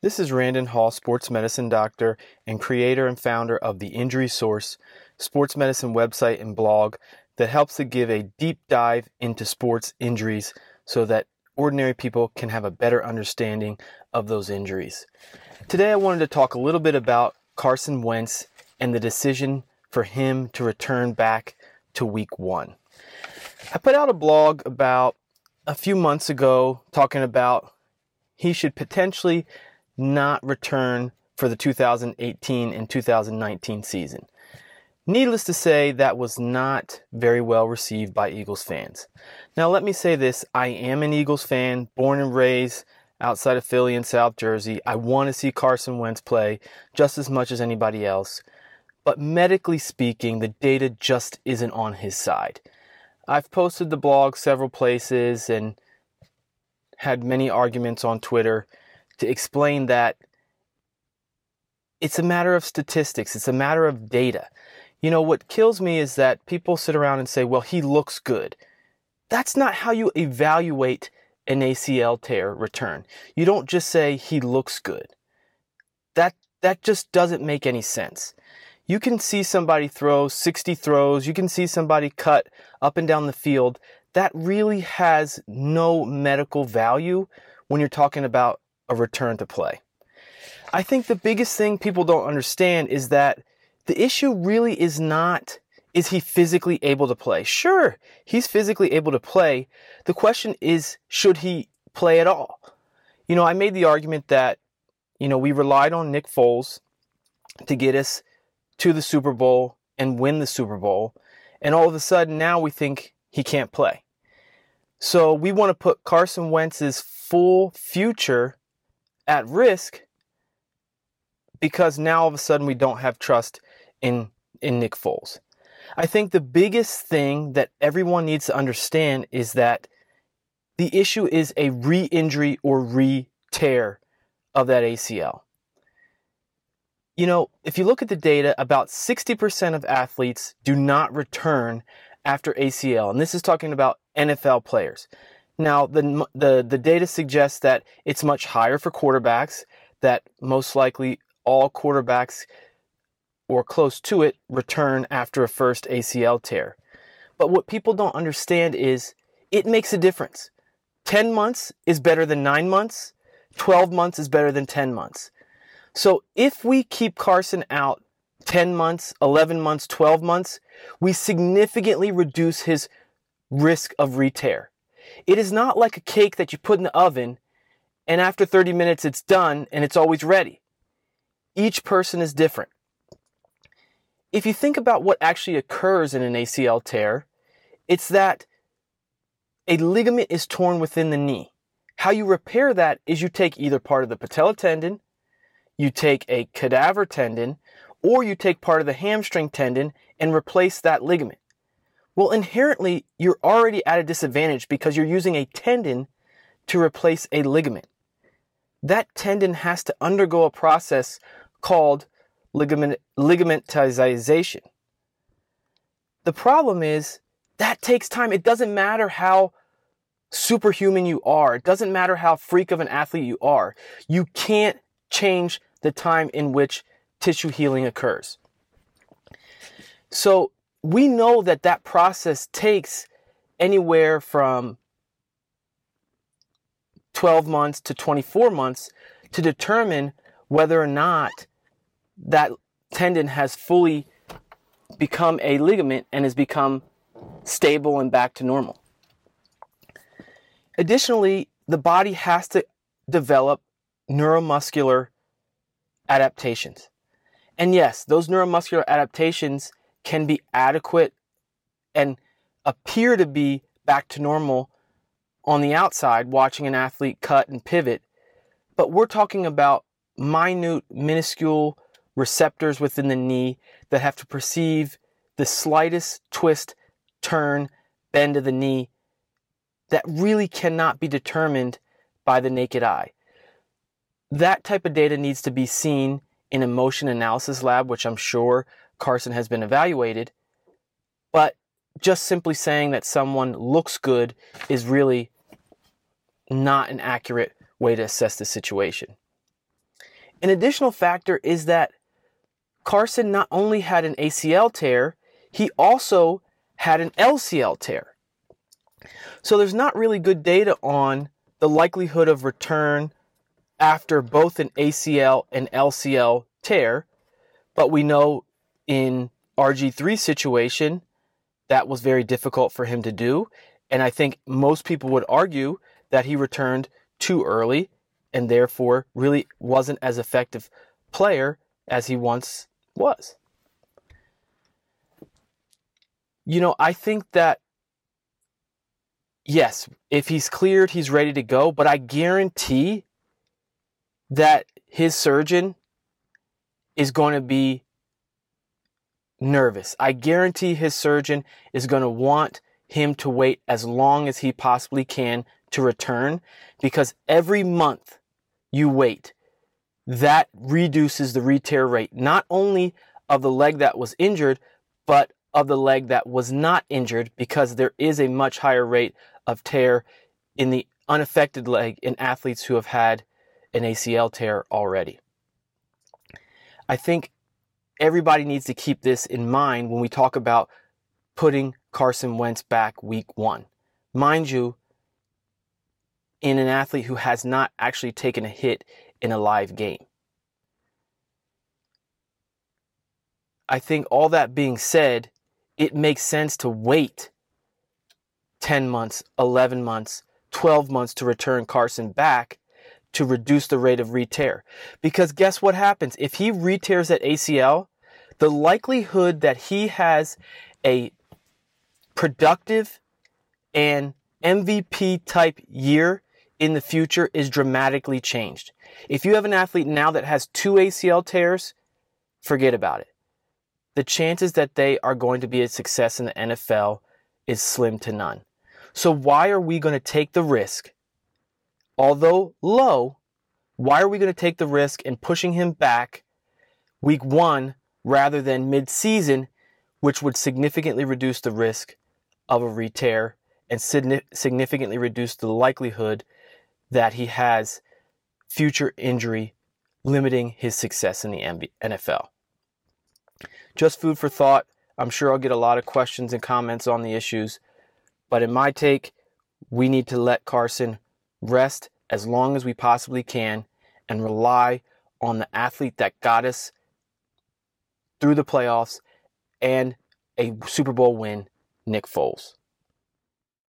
This is Randon Hall, sports medicine doctor and creator and founder of the Injury Source sports medicine website and blog that helps to give a deep dive into sports injuries so that ordinary people can have a better understanding of those injuries. Today I wanted to talk a little bit about Carson Wentz and the decision for him to return back to week 1. I put out a blog about a few months ago talking about he should potentially not return for the 2018 and 2019 season. Needless to say, that was not very well received by Eagles fans. Now, let me say this I am an Eagles fan, born and raised outside of Philly and South Jersey. I want to see Carson Wentz play just as much as anybody else. But medically speaking, the data just isn't on his side. I've posted the blog several places and had many arguments on Twitter to explain that it's a matter of statistics, it's a matter of data. You know, what kills me is that people sit around and say, well, he looks good. That's not how you evaluate an ACL tear return. You don't just say he looks good. That that just doesn't make any sense. You can see somebody throw 60 throws, you can see somebody cut up and down the field. That really has no medical value when you're talking about a return to play. I think the biggest thing people don't understand is that the issue really is not is he physically able to play? Sure, he's physically able to play. The question is should he play at all? You know, I made the argument that you know, we relied on Nick Foles to get us to the Super Bowl and win the Super Bowl, and all of a sudden now we think he can't play. So we want to put Carson Wentz's full future at risk because now all of a sudden we don't have trust in in Nick Foles. I think the biggest thing that everyone needs to understand is that the issue is a re-injury or re-tear of that ACL. You know, if you look at the data, about 60% of athletes do not return after ACL, and this is talking about NFL players. Now, the, the, the data suggests that it's much higher for quarterbacks, that most likely all quarterbacks or close to it return after a first ACL tear. But what people don't understand is it makes a difference. 10 months is better than 9 months, 12 months is better than 10 months. So if we keep Carson out 10 months, 11 months, 12 months, we significantly reduce his risk of re-tear. It is not like a cake that you put in the oven and after 30 minutes it's done and it's always ready. Each person is different. If you think about what actually occurs in an ACL tear, it's that a ligament is torn within the knee. How you repair that is you take either part of the patella tendon, you take a cadaver tendon, or you take part of the hamstring tendon and replace that ligament. Well, inherently, you're already at a disadvantage because you're using a tendon to replace a ligament. That tendon has to undergo a process called ligament, ligamentization. The problem is that takes time. It doesn't matter how superhuman you are. It doesn't matter how freak of an athlete you are. You can't change the time in which tissue healing occurs. So we know that that process takes anywhere from 12 months to 24 months to determine whether or not that tendon has fully become a ligament and has become stable and back to normal. Additionally, the body has to develop neuromuscular adaptations. And yes, those neuromuscular adaptations can be adequate and appear to be back to normal on the outside watching an athlete cut and pivot. But we're talking about minute, minuscule receptors within the knee that have to perceive the slightest twist, turn, bend of the knee that really cannot be determined by the naked eye. That type of data needs to be seen in a motion analysis lab, which I'm sure Carson has been evaluated. But just simply saying that someone looks good is really not an accurate way to assess the situation. An additional factor is that Carson not only had an ACL tear, he also had an LCL tear. So there's not really good data on the likelihood of return after both an ACL and LCL tear, but we know in RG3 situation that was very difficult for him to do, and I think most people would argue that he returned too early and therefore really wasn't as effective player as he once was. You know, I think that yes, if he's cleared, he's ready to go, but I guarantee that his surgeon is going to be nervous. I guarantee his surgeon is going to want him to wait as long as he possibly can to return because every month you wait, that reduces the re-tear rate, not only of the leg that was injured, but of the leg that was not injured because there is a much higher rate of tear in the unaffected leg in athletes who have had an ACL tear already. I think everybody needs to keep this in mind when we talk about putting Carson Wentz back week one. Mind you, in an athlete who has not actually taken a hit in a live game. I think all that being said, it makes sense to wait 10 months, 11 months, 12 months to return Carson back to reduce the rate of re-tear. Because guess what happens? If he re-tears that ACL, the likelihood that he has a productive and MVP type year in the future is dramatically changed. If you have an athlete now that has two ACL tears, forget about it. The chances that they are going to be a success in the NFL is slim to none. So why are we going to take the risk? Although low, why are we going to take the risk in pushing him back week one rather than mid season, which would significantly reduce the risk of a re-tear and significantly reduce the likelihood that he has future injury limiting his success in the NFL. Just food for thought. I'm sure I'll get a lot of questions and comments on the issues, but in my take, we need to let Carson rest as long as we possibly can and rely on the athlete that got us through the playoffs and a Super Bowl win, Nick Foles.